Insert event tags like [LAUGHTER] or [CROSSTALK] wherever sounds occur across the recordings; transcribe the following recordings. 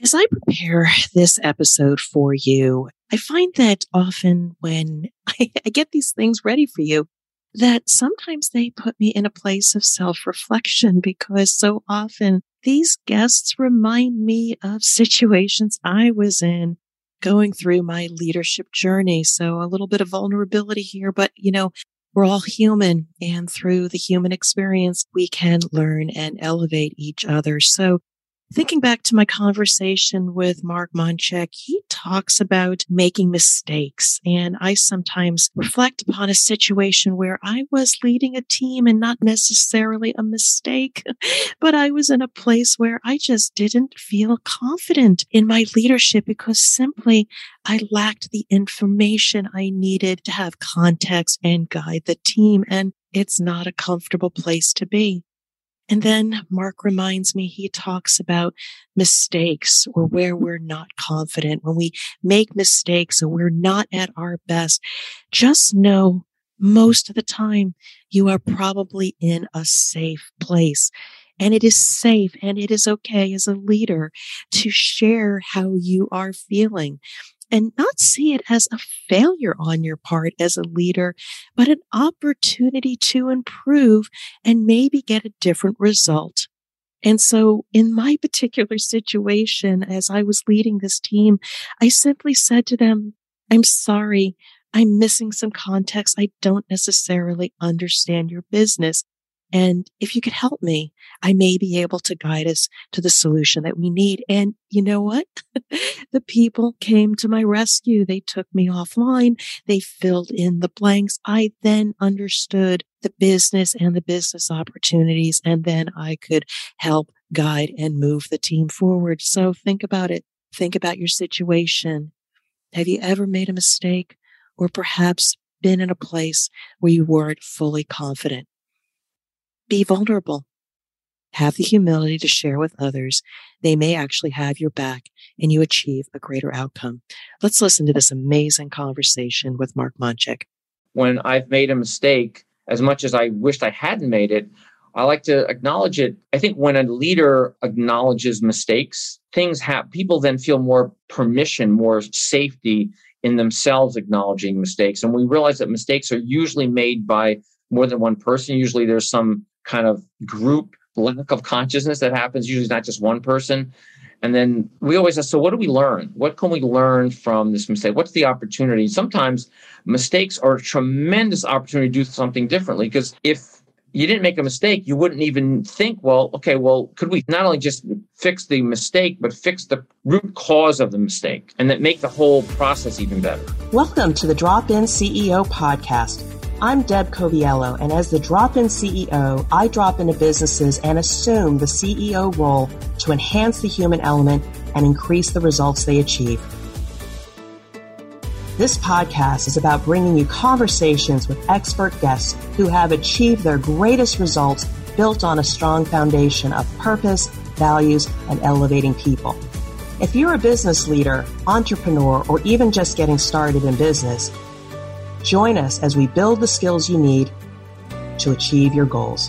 As I prepare this episode for you, I find that often when [LAUGHS] I, I, get these things ready for you, that sometimes they put me in a place of self reflection [LAUGHS] because so often these guests remind me of situations I was in going through my leadership journey. So a little bit of vulnerability here, but you know, we're all human and through the human experience, we can learn and elevate each other. So Thinking back to my conversation with Mark Monchek, he talks about making mistakes. And I sometimes reflect upon a situation where I was leading a team and not necessarily a mistake, [LAUGHS] but I was in a place where I just didn't feel confident in my leadership because simply I lacked the information I needed to have context and guide the team. And it's not a comfortable place to be. And then Mark reminds me, he talks about mistakes or where we're not confident. When we make mistakes or we're not at our best, just know most of the time you are probably in a safe place. And it is safe and it is okay as a leader to share how you are feeling and not see it as a failure on your part as a leader, but an opportunity to improve and maybe get a different result. And so in my particular situation, as I was leading this team, I simply said to them, I'm sorry. I'm missing some context. I don't necessarily understand your business. And if you could help me, I may be able to guide us to the solution that we need. And you know what? [LAUGHS] the people came to my rescue. They took me offline. They filled in the blanks. I then understood the business and the business opportunities. And then I could help guide and move the team forward. So think about it. Think about your situation. Have you ever made a mistake or perhaps been in a place where you weren't fully confident? Be vulnerable. Have the humility to share with others. They may actually have your back and you achieve a greater outcome. Let's listen to this amazing conversation with Mark Monchek. When I've made a mistake, as much as I wished I hadn't made it, I like to acknowledge it. I think when a leader acknowledges mistakes, things happen. people then feel more permission, more safety in themselves acknowledging mistakes. And we realize that mistakes are usually made by more than one person. Usually there's some kind of group lack of consciousness that happens. Usually, not just one person. And then we always ask, so what do we learn? What can we learn from this mistake? What's the opportunity? Sometimes mistakes are a tremendous opportunity to do something differently because if you didn't make a mistake, you wouldn't even think, well, okay, well, could we not only just fix the mistake, but fix the root cause of the mistake and that make the whole process even better? Welcome to the Drop In CEO podcast I'm Deb Coviello, and as the drop in CEO, I drop into businesses and assume the CEO role to enhance the human element and increase the results they achieve. This podcast is about bringing you conversations with expert guests who have achieved their greatest results built on a strong foundation of purpose, values, and elevating people. If you're a business leader, entrepreneur, or even just getting started in business, Join us as we build the skills you need to achieve your goals.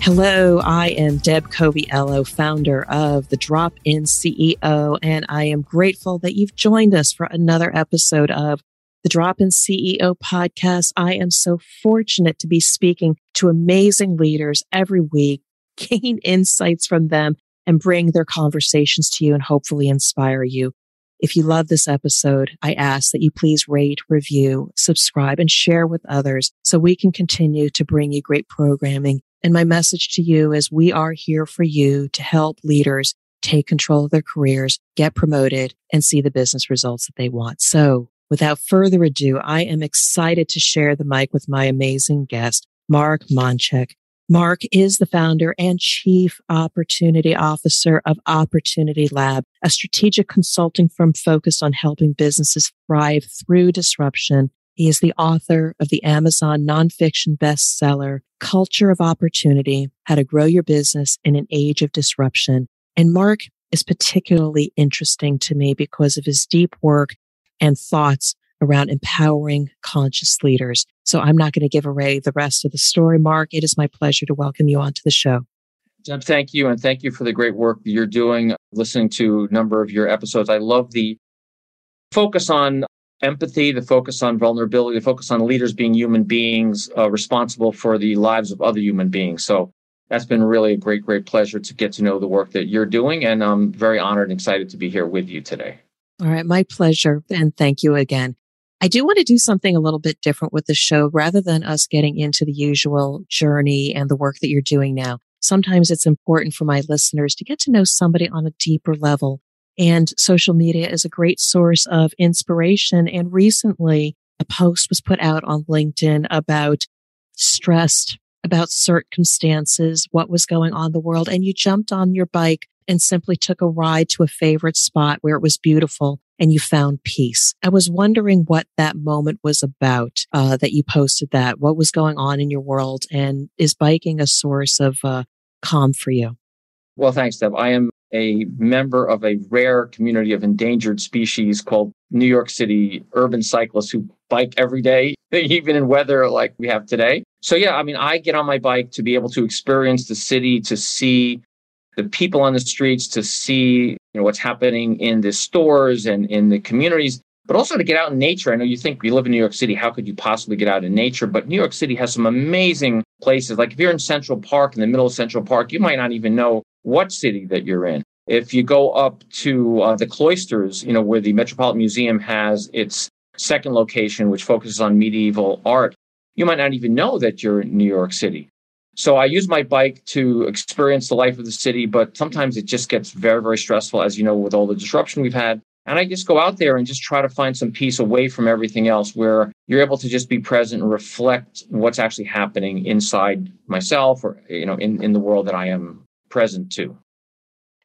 Hello, I am Deb Coviello, founder of the Drop In CEO, and I am grateful that you've joined us for another episode of the Drop In CEO podcast. I am so fortunate to be speaking to amazing leaders every week, [LAUGHS] gain insights from them, and bring their conversations to you and hopefully inspire you. If you love this episode, I ask that you please rate, review, subscribe, and share with others so we can continue to bring you great programming. And my message to you is we are here for you to help leaders take control of their careers, get promoted, and see the business results that they want. So without further ado, I am excited to share the mic with my amazing guest, Mark Monchek. Mark is the founder and chief opportunity officer of Opportunity Lab, a strategic consulting firm focused on helping businesses thrive through disruption. He is the author of the Amazon nonfiction bestseller, Culture of Opportunity, How to Grow Your Business in an Age of Disruption. And Mark is particularly interesting to me because of his deep work and thoughts around empowering conscious leaders. So I'm not going to give away the rest of the story. Mark, it is my pleasure to welcome you onto the show. Deb, thank you. And thank you for the great work that you're doing, listening to a number of your episodes. I love the focus on empathy, the focus on vulnerability, the focus on leaders being human beings uh, responsible for the lives of other human beings. So that's been really a great, great pleasure to get to know the work that you're doing. And I'm very honored and excited to be here with you today. All right. My pleasure. And thank you again. I do want to do something a little bit different with the show rather than us getting into the usual journey and the work that you're doing now. Sometimes it's important for my listeners to get to know somebody on a deeper level. And social media is a great source of inspiration. And recently a post was put out on LinkedIn about stressed about circumstances, what was going on in the world. And you jumped on your bike and simply took a ride to a favorite spot where it was beautiful and you found peace. I was wondering what that moment was about uh, that you posted that. What was going on in your world? And is biking a source of uh, calm for you? Well, thanks, Deb. I am a member of a rare community of endangered species called New York City urban cyclists who bike every day, [LAUGHS] even in weather like we have today. So, yeah, I mean, I get on my bike to be able to experience the city, to see the people on the streets, to see know, what's happening in the stores and in the communities, but also to get out in nature. I know you think you live in New York City, how could you possibly get out in nature? But New York City has some amazing places. Like if you're in Central Park, in the middle of Central Park, you might not even know what city that you're in. If you go up to uh, the cloisters, you know, where the Metropolitan Museum has its second location, which focuses on medieval art, you might not even know that you're in New York City. So I use my bike to experience the life of the city, but sometimes it just gets very, very stressful, as you know, with all the disruption we've had. And I just go out there and just try to find some peace away from everything else where you're able to just be present and reflect what's actually happening inside myself or, you know, in, in the world that I am present to.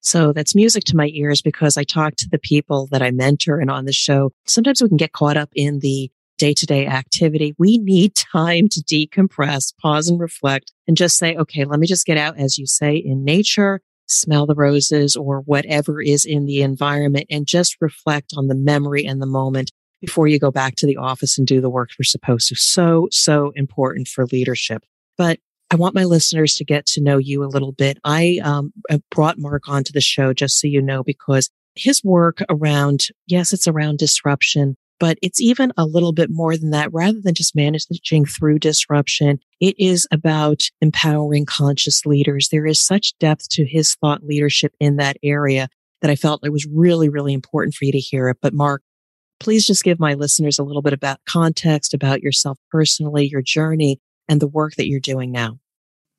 So that's music to my ears because I talk to the people that I mentor and on the show. Sometimes we can get caught up in the day to day activity. We need time to decompress, pause and reflect and just say, okay, let me just get out, as you say, in nature, smell the roses or whatever is in the environment and just reflect on the memory and the moment before you go back to the office and do the work we're supposed to. So, so important for leadership. But I want my listeners to get to know you a little bit. I um, brought Mark onto the show just so you know, because his work around, yes, it's around disruption, but it's even a little bit more than that. Rather than just managing through disruption, it is about empowering conscious leaders. There is such depth to his thought leadership in that area that I felt it was really, really important for you to hear it. But Mark, please just give my listeners a little bit about context about yourself personally, your journey, and the work that you're doing now.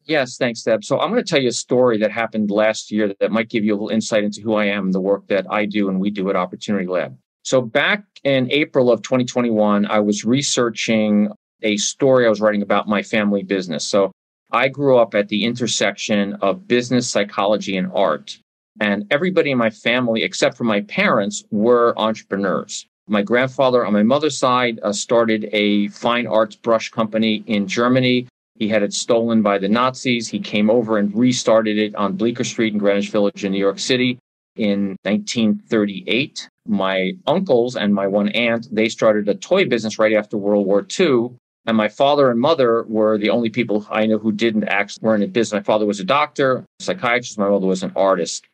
Yes, thanks, Deb. So I'm going to tell you a story that happened last year that might give you a little insight into who I am and the work that I do and we do at Opportunity Lab. So back in April of 2021, I was researching a story I was writing about my family business. So I grew up at the intersection of business, psychology, and art. And everybody in my family, except for my parents, were entrepreneurs. My grandfather on my mother's side uh, started a fine arts brush company in Germany he had it stolen by the Nazis. He came over and restarted it on Bleecker Street in Greenwich Village in New York City in 1938. My uncles and my one aunt, they started a toy business right after World War II. And my father and mother were the only people I know who didn't actually were in a business. My father was a doctor, a psychiatrist. My mother was an artist.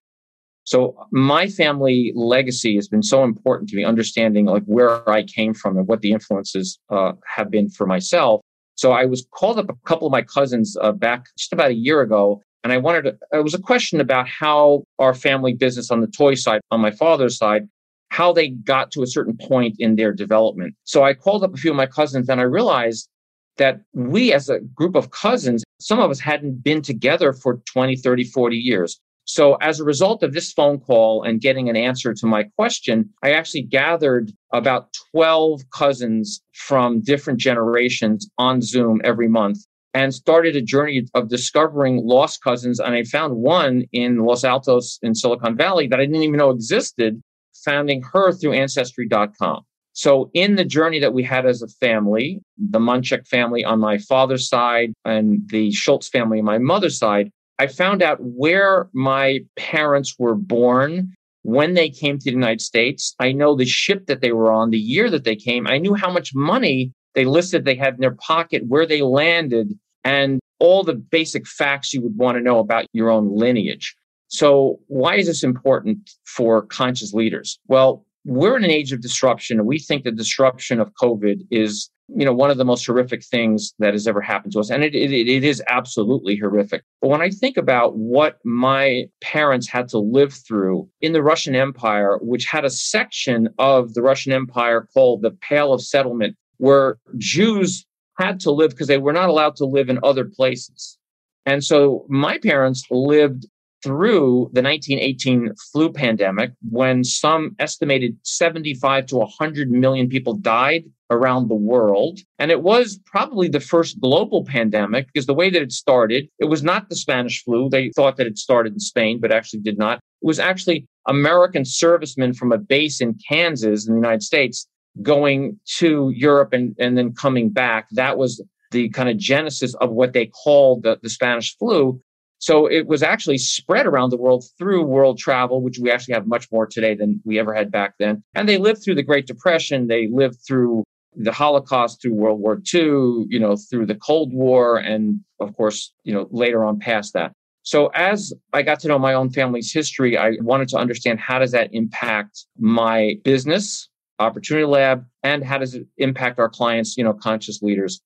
So my family legacy has been so important to me, understanding like where I came from and what the influences uh, have been for myself. So I was called up a couple of my cousins uh, back just about a year ago. And I wanted to, uh, it was a question about how our family business on the toy side, on my father's side, how they got to a certain point in their development. So I called up a few of my cousins and I realized that we as a group of cousins, some of us hadn't been together for 20, 30, 40 years. So, as a result of this phone call and getting an answer to my question, I actually gathered about 12 cousins from different generations on Zoom every month and started a journey of discovering lost cousins. And I found one in Los Altos in Silicon Valley that I didn't even know existed, finding her through Ancestry.com. So, in the journey that we had as a family, the Monchek family on my father's side and the Schultz family on my mother's side, I found out where my parents were born when they came to the United States. I know the ship that they were on, the year that they came. I knew how much money they listed they had in their pocket, where they landed, and all the basic facts you would want to know about your own lineage. So, why is this important for conscious leaders? Well, we're in an age of disruption, and we think the disruption of COVID is, you know, one of the most horrific things that has ever happened to us, and it, it, it is absolutely horrific. But when I think about what my parents had to live through in the Russian Empire, which had a section of the Russian Empire called the Pale of Settlement, where Jews had to live because they were not allowed to live in other places. And so my parents lived through the 1918 flu pandemic when some estimated 75 to 100 million people died around the world. And it was probably the first global pandemic because the way that it started, it was not the Spanish flu. They thought that it started in Spain, but actually did not. It was actually American servicemen from a base in Kansas in the United States going to Europe and, and then coming back. That was the kind of genesis of what they called the, the Spanish flu. So it was actually spread around the world through world travel, which we actually have much more today than we ever had back then. And they lived through the Great Depression. They lived through the Holocaust, through World War II, you know, through the Cold War, and of course, you know, later on past that. So as I got to know my own family's history, I wanted to understand how does that impact my business, Opportunity Lab, and how does it impact our clients, you know, conscious leaders.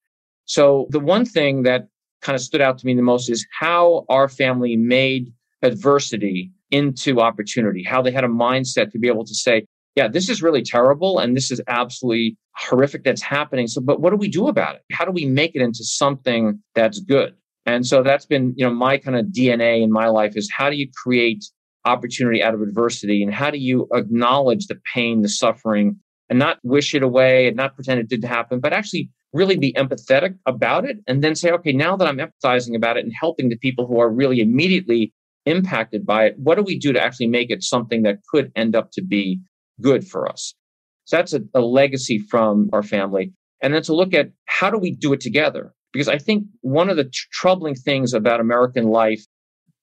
So the one thing that kind of stood out to me the most is how our family made adversity into opportunity, how they had a mindset to be able to say, yeah, this is really terrible and this is absolutely horrific that's happening. So, but what do we do about it? How do we make it into something that's good? And so that's been, you know, my kind of DNA in my life is how do you create opportunity out of adversity and how do you acknowledge the pain, the suffering, and not wish it away and not pretend it didn't happen, but actually really be empathetic about it and then say, okay, now that I'm empathizing about it and helping the people who are really immediately impacted by it, what do we do to actually make it something that could end up to be good for us? So that's a, a legacy from our family. And then to look at how do we do it together? Because I think one of the tr- troubling things about American life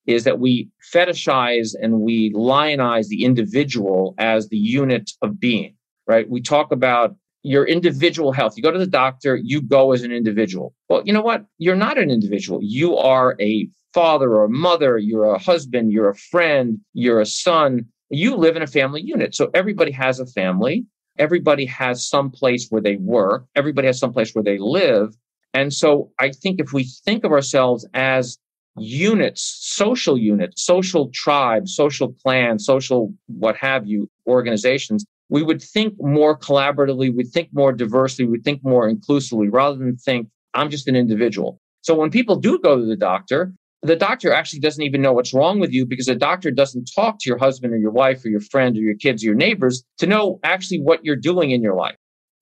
is that we fetishize and we lionize the individual as the unit of being right? We talk about your individual health. You go to the doctor, you go as an individual. Well, you know what? You're not an individual. You are a father or a mother, you're a husband, you're a friend, you're a son. You live in a family unit. So everybody has a family. Everybody has some place where they work. Everybody has some place where they live. And so I think if we think of ourselves as units, social units, social tribes, social clans, social what have you, organizations, we would think more collaboratively, we'd think more diversely, we'd think more inclusively rather than think, I'm just an individual. So when people do go to the doctor, the doctor actually doesn't even know what's wrong with you because the doctor doesn't talk to your husband or your wife or your friend or your kids or your neighbors to know actually what you're doing in your life.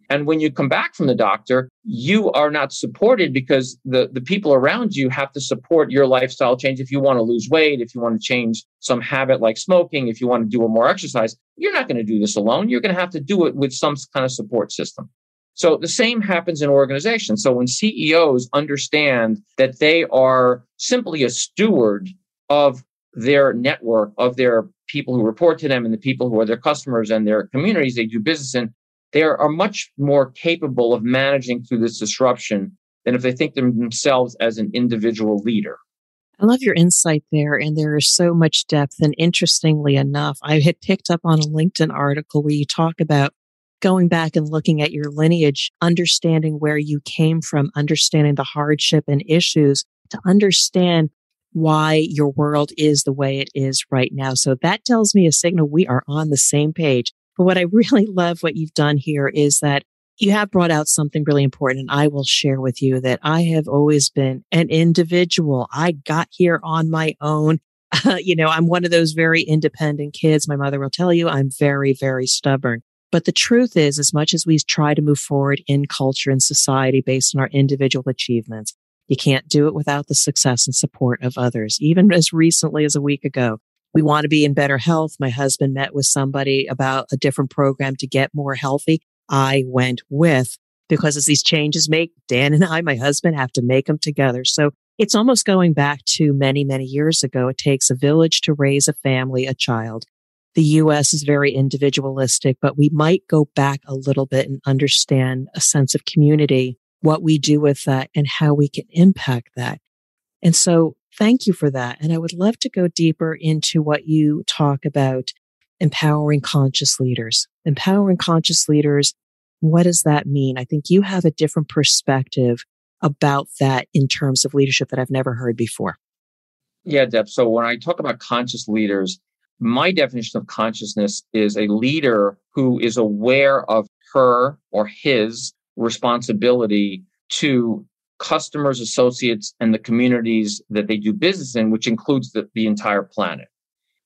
And when you come back from the doctor, you are not supported because the, the people around you have to support your lifestyle change. If you want to lose weight, if you want to change some habit like smoking, if you want to do more exercise, you're not going to do this alone. You're going to have to do it with some kind of support system. So the same happens in organizations. So when CEOs understand that they are simply a steward of their network, of their people who report to them and the people who are their customers and their communities they do business in, they are much more capable of managing through this disruption than if they think themselves as an individual leader. I love your insight there. And there is so much depth. And interestingly enough, I had picked up on a LinkedIn article where you talk about going back and looking at your lineage, understanding where you came from, understanding the hardship and issues to understand why your world is the way it is right now. So that tells me a signal we are on the same page. But what I really love what you've done here is that you have brought out something really important. And I will share with you that I have always been an individual. I got here on my own. Uh, [LAUGHS] you know, I'm one of those very independent kids. My mother will tell you I'm very, very stubborn. But the truth is, as much as we try to move forward in culture and society based on our individual achievements, you can't do it without the success and support of others. Even [LAUGHS] as recently as a week ago, we want to be in better health. My husband met with somebody about a different program to get more healthy. I went with because as these changes make, Dan and I, my husband, have to make them together. So it's almost going back to many, many years ago. It takes a village to raise a family, a child. The US is very individualistic, but we might go back a little bit and understand a sense of community what we do with that and how we can impact that. And so thank you for that. And I would love to go deeper into what you talk about empowering conscious leaders. Empowering conscious leaders, what does that mean? I think you have a different perspective about that in terms of leadership that I've never heard before. Yeah, Deb. So when I talk about conscious leaders, my definition of consciousness is a leader who is aware of her or his responsibility to customers, associates, and the communities that they do business in, which includes the, the entire planet.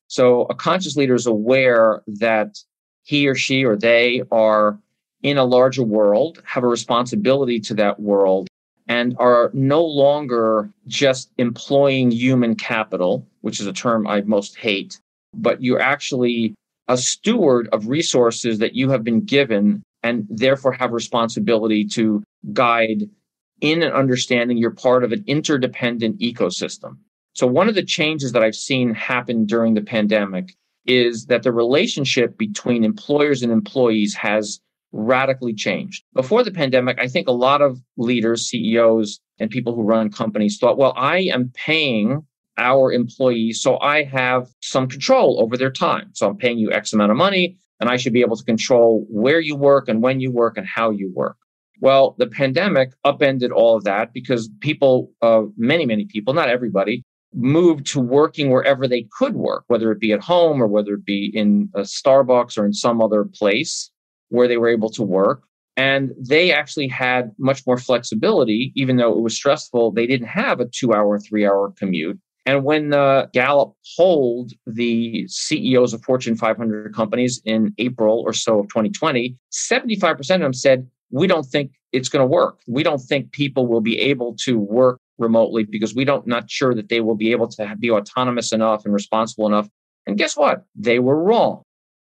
So a conscious leader is aware that he or she or they are in a larger world, have a responsibility to that world, and are no longer just employing human capital, which is a term I most hate, but you're actually a steward of resources that you have been given and therefore have responsibility to guide in and understanding you're part of an interdependent ecosystem. So one of the changes that I've seen happen during the pandemic is that the relationship between employers and employees has radically changed. Before the pandemic, I think a lot of leaders, CEOs, and people who run companies thought, well, I am paying our employees, so I have some control over their time. So I'm paying you X amount of money, and I should be able to control where you work and when you work and how you work. Well, the pandemic upended all of that because people, uh, many, many people, not everybody, moved to working wherever they could work, whether it be at home or whether it be in a Starbucks or in some other place where they were able to work. And they actually had much more flexibility, even though it was stressful. They didn't have a two hour, three hour commute. And when uh, Gallup polled the CEOs of Fortune 500 companies in April or so of 2020, 75% of them said, We don't think it's going to work. We don't think people will be able to work remotely because we don't not sure that they will be able to be autonomous enough and responsible enough. And guess what? They were wrong.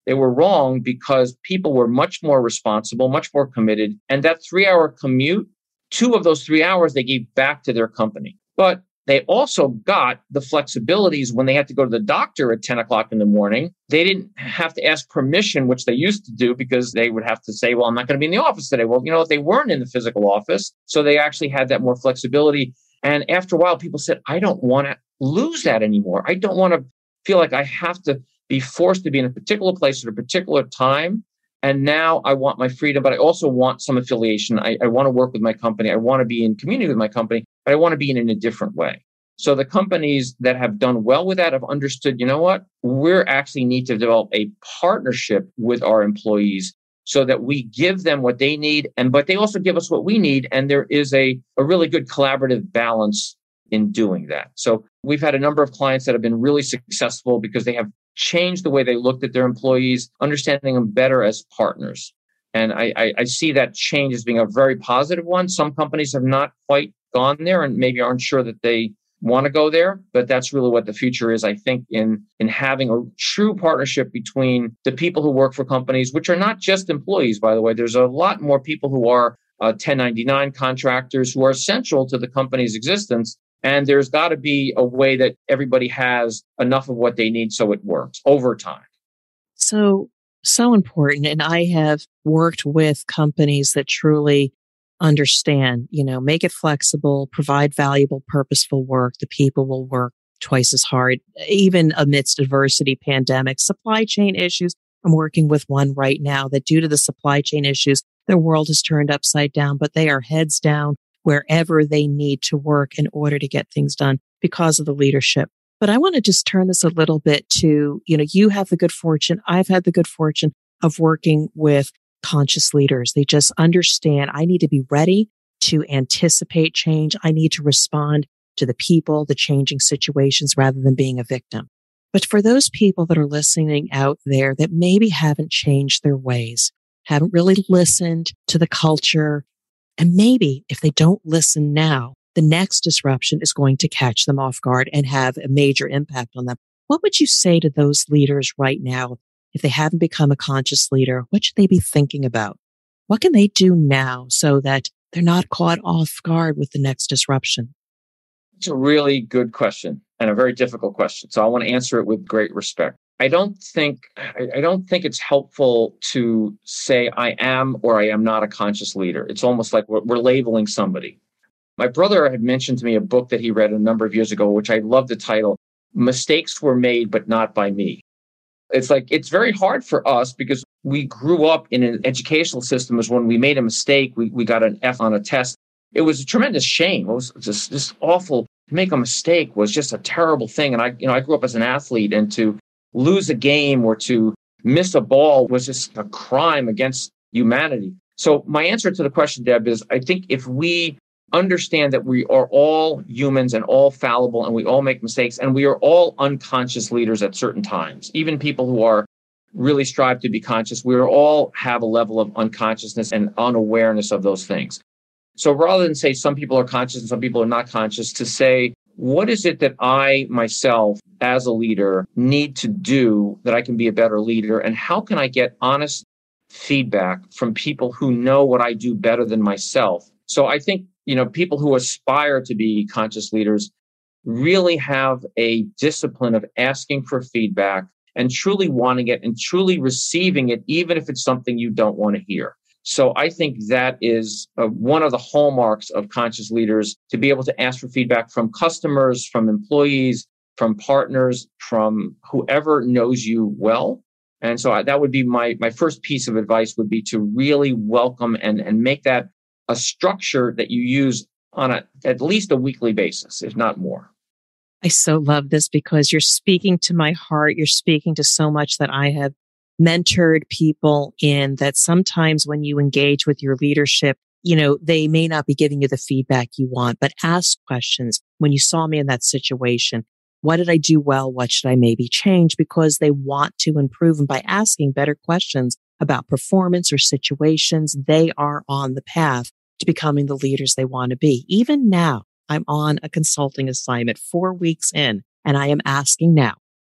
They were wrong because people were much more responsible, much more committed. And that three hour commute, two of those three hours they gave back to their company. But they also got the flexibilities when they had to go to the doctor at 10 o'clock in the morning. They didn't have to ask permission, which they used to do because they would have to say, well, I'm not going to be in the office today. Well, you know, what? they weren't in the physical office. So they actually had that more flexibility. And after a while, people said, I don't want to lose that anymore. I don't want to feel like I have to be forced to be in a particular place at a particular time. And now I want my freedom, but I also want some affiliation. I, I want to work with my company. I want to be in community with my company, but I want to be in, in a different way. So the companies that have done well with that have understood, you know what? We're actually need to develop a partnership with our employees so that we give them what they need and but they also give us what we need and there is a, a really good collaborative balance in doing that so we've had a number of clients that have been really successful because they have changed the way they looked at their employees understanding them better as partners and I, I, I see that change as being a very positive one some companies have not quite gone there and maybe aren't sure that they want to go there, but that's really what the future is. I think in in having a true partnership between the people who work for companies, which are not just employees, by the way. There's a lot more people who are uh, 1099 contractors who are essential to the company's existence. And there's got to be a way that everybody has enough of what they need so it works over time. So, so important. And I have worked with companies that truly understand, you know, make it flexible, provide valuable, purposeful work. The people will work twice as hard, even amidst adversity, pandemic, supply chain issues. I'm working with one right now that due to the supply chain issues, their world has turned upside down, but they are heads down wherever they need to work in order to get things done because of the leadership. But I want to just turn this a little bit to, you know, you have the good fortune. I've had the good fortune of working with conscious leaders. They just understand I need to be ready to anticipate change. I need to respond to the people, the changing situations rather than being a victim. But for those people that are listening out there that maybe haven't changed their ways, haven't really listened to the culture, and maybe if they don't listen now, the next disruption is going to catch them off guard and have a major impact on them. What would you say to those leaders right now if they haven't become a conscious leader, what should they be thinking about? What can they do now so that they're not caught off guard with the next disruption? It's a really good question and a very difficult question. So I want to answer it with great respect. I don't think I don't think it's helpful to say I am or I am not a conscious leader. It's almost like we're, we're, labeling somebody. My brother had mentioned to me a book that he read a number of years ago, which I love the title. Mistakes were made, but not by me. It's like it's very hard for us because we grew up in an educational system as when we made a mistake, we, we got an F on a test. It was a tremendous shame. It was just, just awful. To make a mistake was just a terrible thing. And I, you know, I grew up as an athlete and to lose a game or to miss a ball was just a crime against humanity. So my answer to the question, Deb, is I think if we understand that we are all humans and all fallible and we all make mistakes and we are all unconscious leaders at certain times, even people who are really strive to be conscious, we are all have a level of unconsciousness and unawareness of those things. So rather than say some people are conscious and some people are not conscious, to say, what is it that I myself as a leader need to do that I can be a better leader? And how can I get honest feedback from people who know what I do better than myself? So I think, you know, people who aspire to be conscious leaders really have a discipline of asking for feedback and truly wanting it and truly receiving it, even if it's something you don't want to hear. So I think that is uh, one of the hallmarks of conscious leaders to be able to ask for feedback from customers, from employees, from partners, from whoever knows you well. And so I, that would be my, my first piece of advice would be to really welcome and, and make that a structure that you use on a, at least a weekly basis, if not more. I so love this because you're speaking to my heart. You're speaking to so much that I have mentored people in that sometimes when you engage with your leadership, you know, they may not be giving you the feedback you want, but ask questions. When you saw me in that situation, what did I do well? What should I maybe change? Because they want to improve. And by asking better questions about performance or situations, they are on the path to becoming the leaders they want to be. Even now, I'm on a consulting assignment four weeks in and I am asking now,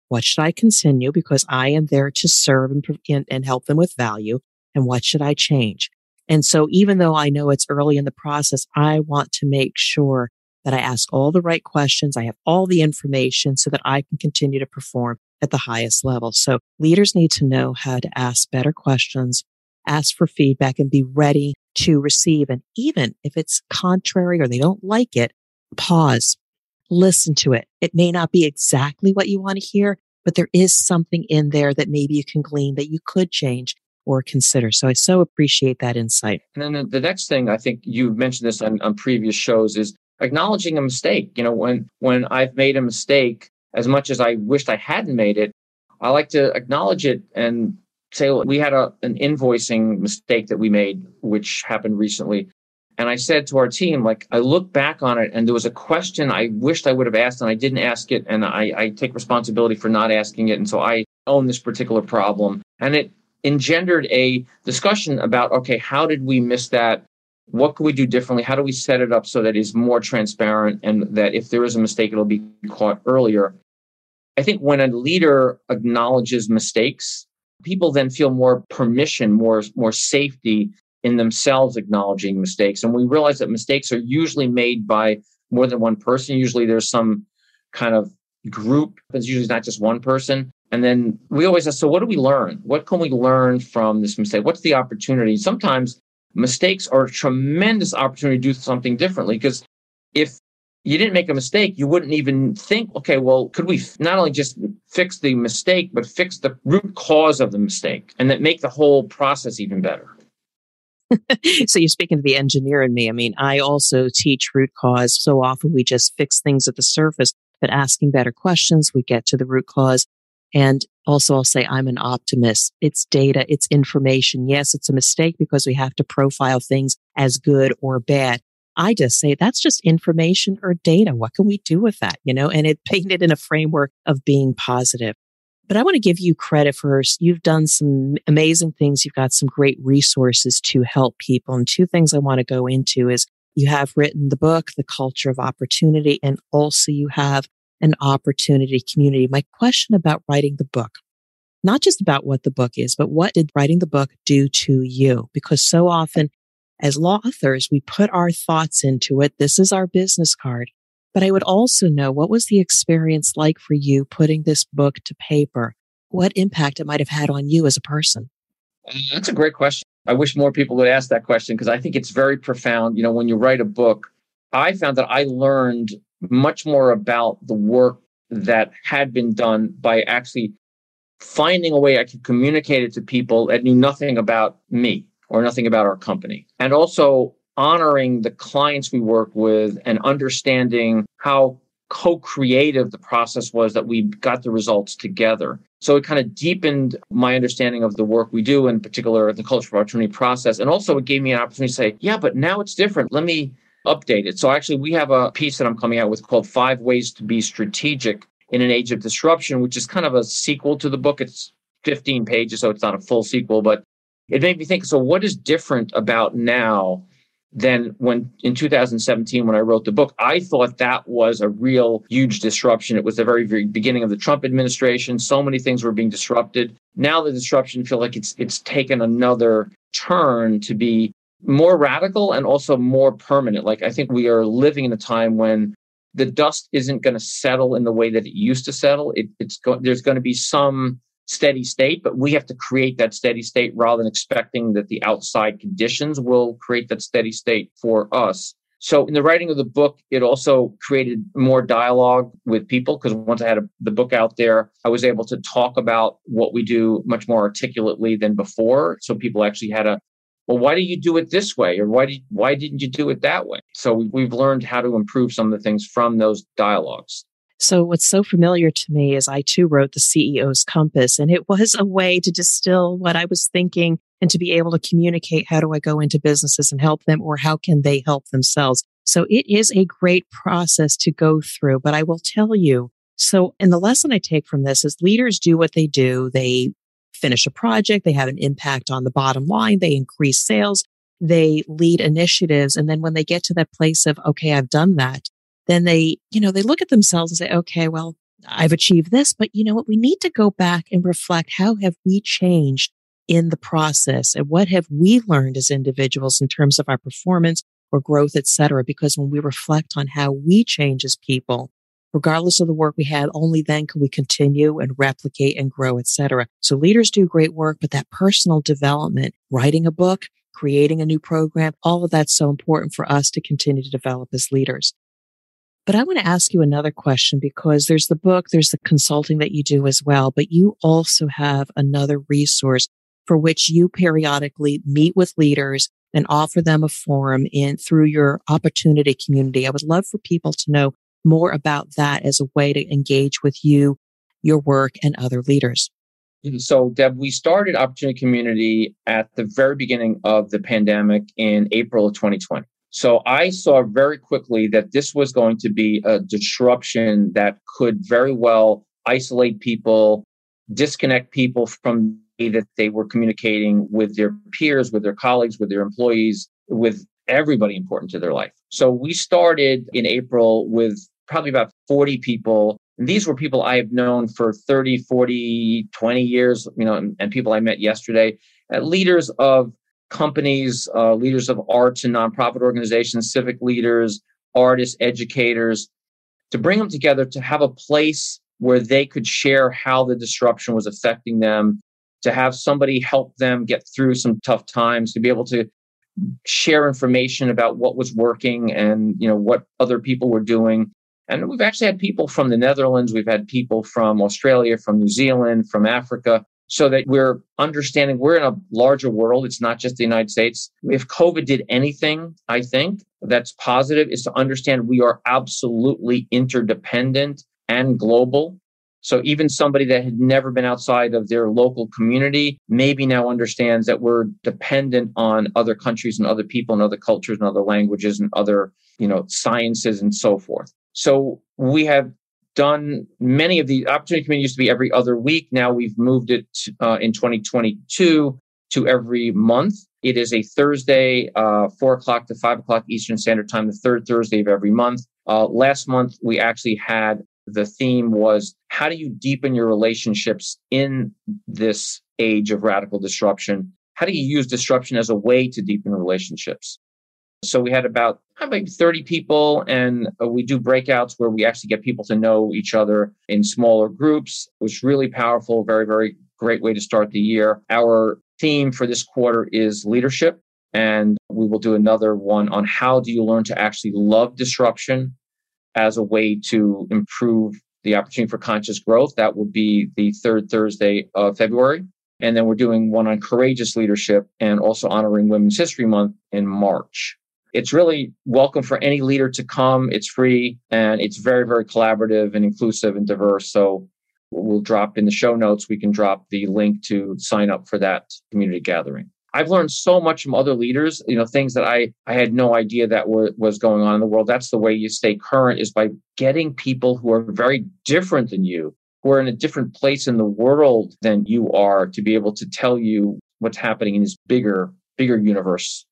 what should I continue? Because I am there to serve and, and help them with value. And what should I change? And so even though I know it's early in the process, I want to make sure that I ask all the right questions. I have all the information so that I can continue to perform at the highest level. So leaders need to know how to ask better questions, ask for feedback and be ready to receive. And even if it's contrary or they don't like it, pause, listen to it. It may not be exactly what you want to hear, but there is something in there that maybe you can glean that you could change or consider. So I so appreciate that insight. And then the next thing I think you've mentioned this on, on previous shows is acknowledging a mistake. You know, when when I've made a mistake, as much as I wished I hadn't made it, I like to acknowledge it and say we had a, an invoicing mistake that we made, which happened recently. And I said to our team, like, I look back on it and there was a question I wished I would have asked and I didn't ask it. And I, I take responsibility for not asking it. And so I own this particular problem. And it engendered a discussion about, okay, how did we miss that? What could we do differently? How do we set it up so that it's more transparent and that if there is a mistake, it'll be caught earlier? I think when a leader acknowledges mistakes, people then feel more permission, more, more safety in themselves acknowledging mistakes. And we realize that mistakes are usually made by more than one person. Usually there's some kind of group. It's usually not just one person. And then we always ask, so what do we learn? What can we learn from this mistake? What's the opportunity? Sometimes mistakes are a tremendous opportunity to do something differently because if you didn't make a mistake, you wouldn't even think, okay, well, could we not only just fix the mistake, but fix the root cause of the mistake and that make the whole process even better? [LAUGHS] so you're speaking to the engineer in me. I mean, I also teach root cause. So often we just fix things at the surface, but asking better questions, we get to the root cause. And also I'll say I'm an optimist. It's data. It's information. Yes, it's a mistake because we have to profile things as good or bad. I just say that's just information or data. What can we do with that? You know, and it [LAUGHS] painted in a framework of being positive. But I want to give you credit first. You've done some amazing things. You've got some great resources to help people. And two things I want to go into is you have written the book, The Culture of Opportunity, and also you have an opportunity community. My question about writing the book, not just about what the book is, but what did writing the book do to you? Because so often as law authors, we put our thoughts into it. This is our business card. But I would also know what was the experience like for you putting this book to paper? what impact it might have had on you as a person? Uh, that's a great question. I wish more people would ask that question because I think it's very profound. You know, when you write a book, I found that I learned much more about the work that had been done by actually finding a way I could communicate it to people that knew nothing about me or nothing about our company. And also honoring the clients we work with and understanding how co-creative the process was that we got the results together. So it kind of deepened my understanding of the work we do, in particular the culture of opportunity process. And also it gave me an opportunity to say, yeah, but now it's different. Let me update it. So actually we have a piece that I'm coming out with called Five Ways to Be Strategic in an Age of Disruption, which is kind of a sequel to the book. It's 15 pages, so it's not a full sequel, but it made me think, so what is different about now than when in 2017 when I wrote the book, I thought that was a real huge disruption. It was the very, very beginning of the Trump administration. So many things were being disrupted. Now the disruption feel like it's it's taken another turn to be more radical and also more permanent. Like I think we are living in a time when the dust isn't going to settle in the way that it used to settle. It, it's go- there's going to be some steady state, but we have to create that steady state rather than expecting that the outside conditions will create that steady state for us. So in the writing of the book, it also created more dialogue with people because once I had a, the book out there, I was able to talk about what we do much more articulately than before. So people actually had a, well, why do you do it this way? Or why did, why didn't you do it that way? So we've learned how to improve some of the things from those dialogues. So what's so familiar to me is I too wrote the CEO's compass and it was a way to distill what I was thinking and to be able to communicate how do I go into businesses and help them or how can they help themselves. So it is a great process to go through, but I will tell you. So, and the lesson I take from this is leaders do what they do. They finish a project. They have an impact on the bottom line. They increase sales. They lead initiatives. And then when they get to that place of, okay, I've done that, then they, you know, they look at themselves and say, okay, well, I've achieved this, but you know what? We need to go back and reflect. How have we changed in the process and what have we learned as individuals in terms of our performance or growth, et cetera? Because when we reflect on how we change as people, regardless of the work we had, only then can we continue and replicate and grow, et cetera. So leaders do great work, but that personal development, writing a book, creating a new program, all of that's so important for us to continue to develop as leaders. But I want to ask you another question because there's the book, there's the consulting that you do as well, but you also have another resource for which you periodically meet with leaders and offer them a forum in through your opportunity community. I would love for people to know more about that as a way to engage with you, your work and other leaders. Mm-hmm. So, Deb, we started Opportunity Community at the very beginning of the pandemic in April of 2020. So I saw very quickly that this was going to be a disruption that could very well isolate people, disconnect people from the way that they were communicating with their peers, with their colleagues, with their employees, with everybody important to their life. So we started in April with probably about 40 people. And these were people I have known for 30, 40, 20 years, you know, and, and people I met yesterday, uh, leaders of companies, uh, leaders of arts and nonprofit organizations, civic leaders, artists, educators, to bring them together to have a place where they could share how the disruption was affecting them, to have somebody help them get through some tough times, to be able to share information about what was working and you know what other people were doing. And we've actually had people from the Netherlands, we've had people from Australia, from New Zealand, from Africa, so that we're understanding we're in a larger world. It's not just the United States. If COVID did anything, I think that's positive is to understand we are absolutely interdependent and global. So even somebody that had never been outside of their local community maybe now understands that we're dependent on other countries and other people and other cultures and other languages and other, you know, sciences and so forth. So we have done many of the opportunity community used to be every other week. Now we've moved it uh, in 2022 to every month. It is a Thursday, uh, four o'clock to five o'clock Eastern Standard Time, the third Thursday of every month. Uh, last month we actually had the theme was how do you deepen your relationships in this age of radical disruption? How do you use disruption as a way to deepen relationships? So we had about maybe 30 people, and uh, we do breakouts where we actually get people to know each other in smaller groups. It was really powerful, very, very great way to start the year. Our theme for this quarter is leadership. And we will do another one on how do you learn to actually love disruption as a way to improve the opportunity for conscious growth. That will be the third Thursday of February. And then we're doing one on courageous leadership and also honoring Women's History Month in March. It's really welcome for any leader to come. It's free and it's very, very collaborative and inclusive and diverse. So we'll drop in the show notes. We can drop the link to sign up for that community gathering. I've learned so much from other leaders, you know, things that I, I had no idea that w- was going on in the world. That's the way you stay current is by getting people who are very different than you, who are in a different place in the world than you are to be able to tell you what's happening in this bigger, bigger universe.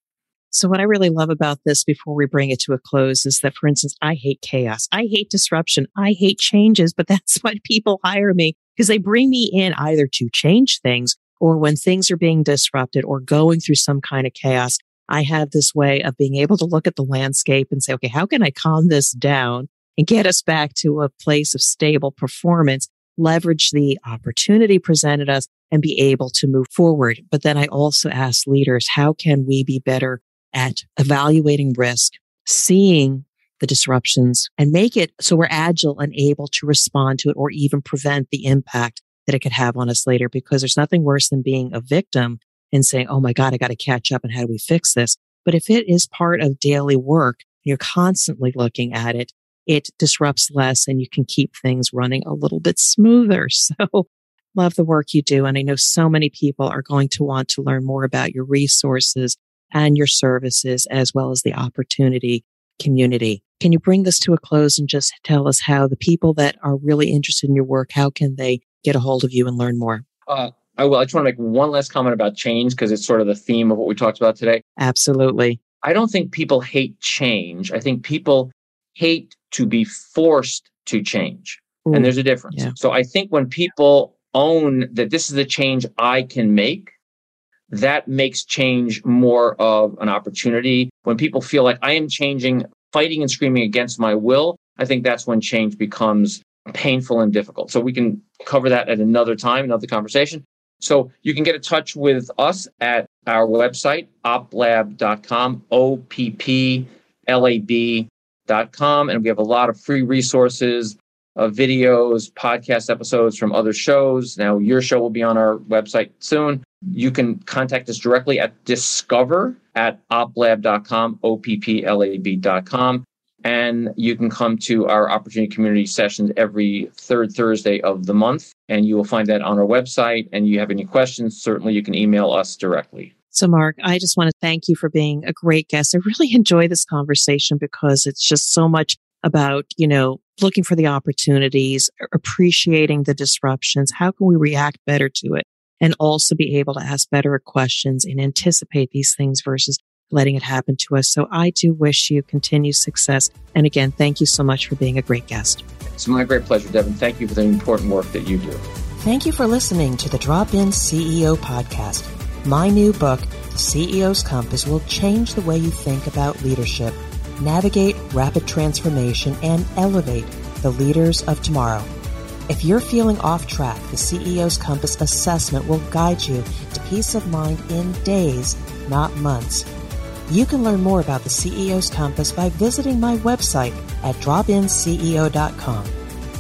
So what I really love about this before we bring it to a close is that, for instance, I hate chaos. I hate disruption. I hate changes, but [LAUGHS] that's why people hire me because they bring me in either to change things or when things are being disrupted or going through some kind of chaos, I have this way of being able to look at the landscape and say, okay, how can I calm this down and get us back to a place of stable performance, leverage the opportunity presented us and be able to move forward. But then I also ask leaders, how can we be better at evaluating risk, seeing the disruptions and make it so we're agile and able to respond to it or even prevent the impact that it could have on us later because there's nothing worse than being a victim and saying, Oh my God, I got to catch up and how do we fix this? But if it is part of daily work, you're constantly looking at it, it disrupts less and you can keep things running a little bit smoother. [LAUGHS] So love the work you do. And I know so many people are going to want to learn more about your resources and your services as well as the opportunity community. Can you bring this to a close and just tell us how the people that are really interested in your work, how can they get a hold of you and learn more? Uh, I will. I just want to make one last comment about change because it's sort of the theme of what we talked about today. Absolutely. I don't think people hate change. I think people hate to be forced to change. Ooh, and there's a difference. Yeah. So I think when people own that this is the change I can make, that makes change more of an opportunity. When people feel like I am changing, fighting and screaming against my will, I think that's when change becomes painful and difficult. So we can cover that at another time, another conversation. So you can get in touch with us at our website, opplab.com, O P P L A B.com. And we have a lot of free resources, uh, videos, podcast episodes from other shows. Now, your show will be on our website soon. You can contact us directly at discover at opplab.com, O P P L A B.com. And you can come to our opportunity community sessions every third Thursday of the month. And you will find that on our website. And you have any questions, certainly you can email us directly. So, Mark, I just want to thank you for being a great guest. I really enjoy this conversation because it's just so much about, you know, looking for the opportunities, appreciating the disruptions. How can we react better to it? And also be able to ask better questions and anticipate these things versus letting it happen to us. So I do wish you continued success. And again, thank you so much for being a great guest. It's my great pleasure, Devin. Thank you for the important work that you do. Thank you for listening to the Drop In CEO podcast. My new book, The CEO's Compass, will change the way you think about leadership, navigate rapid transformation, and elevate the leaders of tomorrow. If you're feeling off track, the CEO's Compass assessment will guide you to peace of mind in days, not months. You can learn more about the CEO's Compass by visiting my website at dropinceo.com.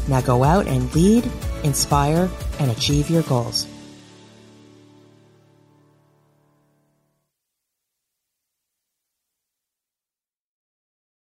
Now go out and lead, inspire, and achieve your goals.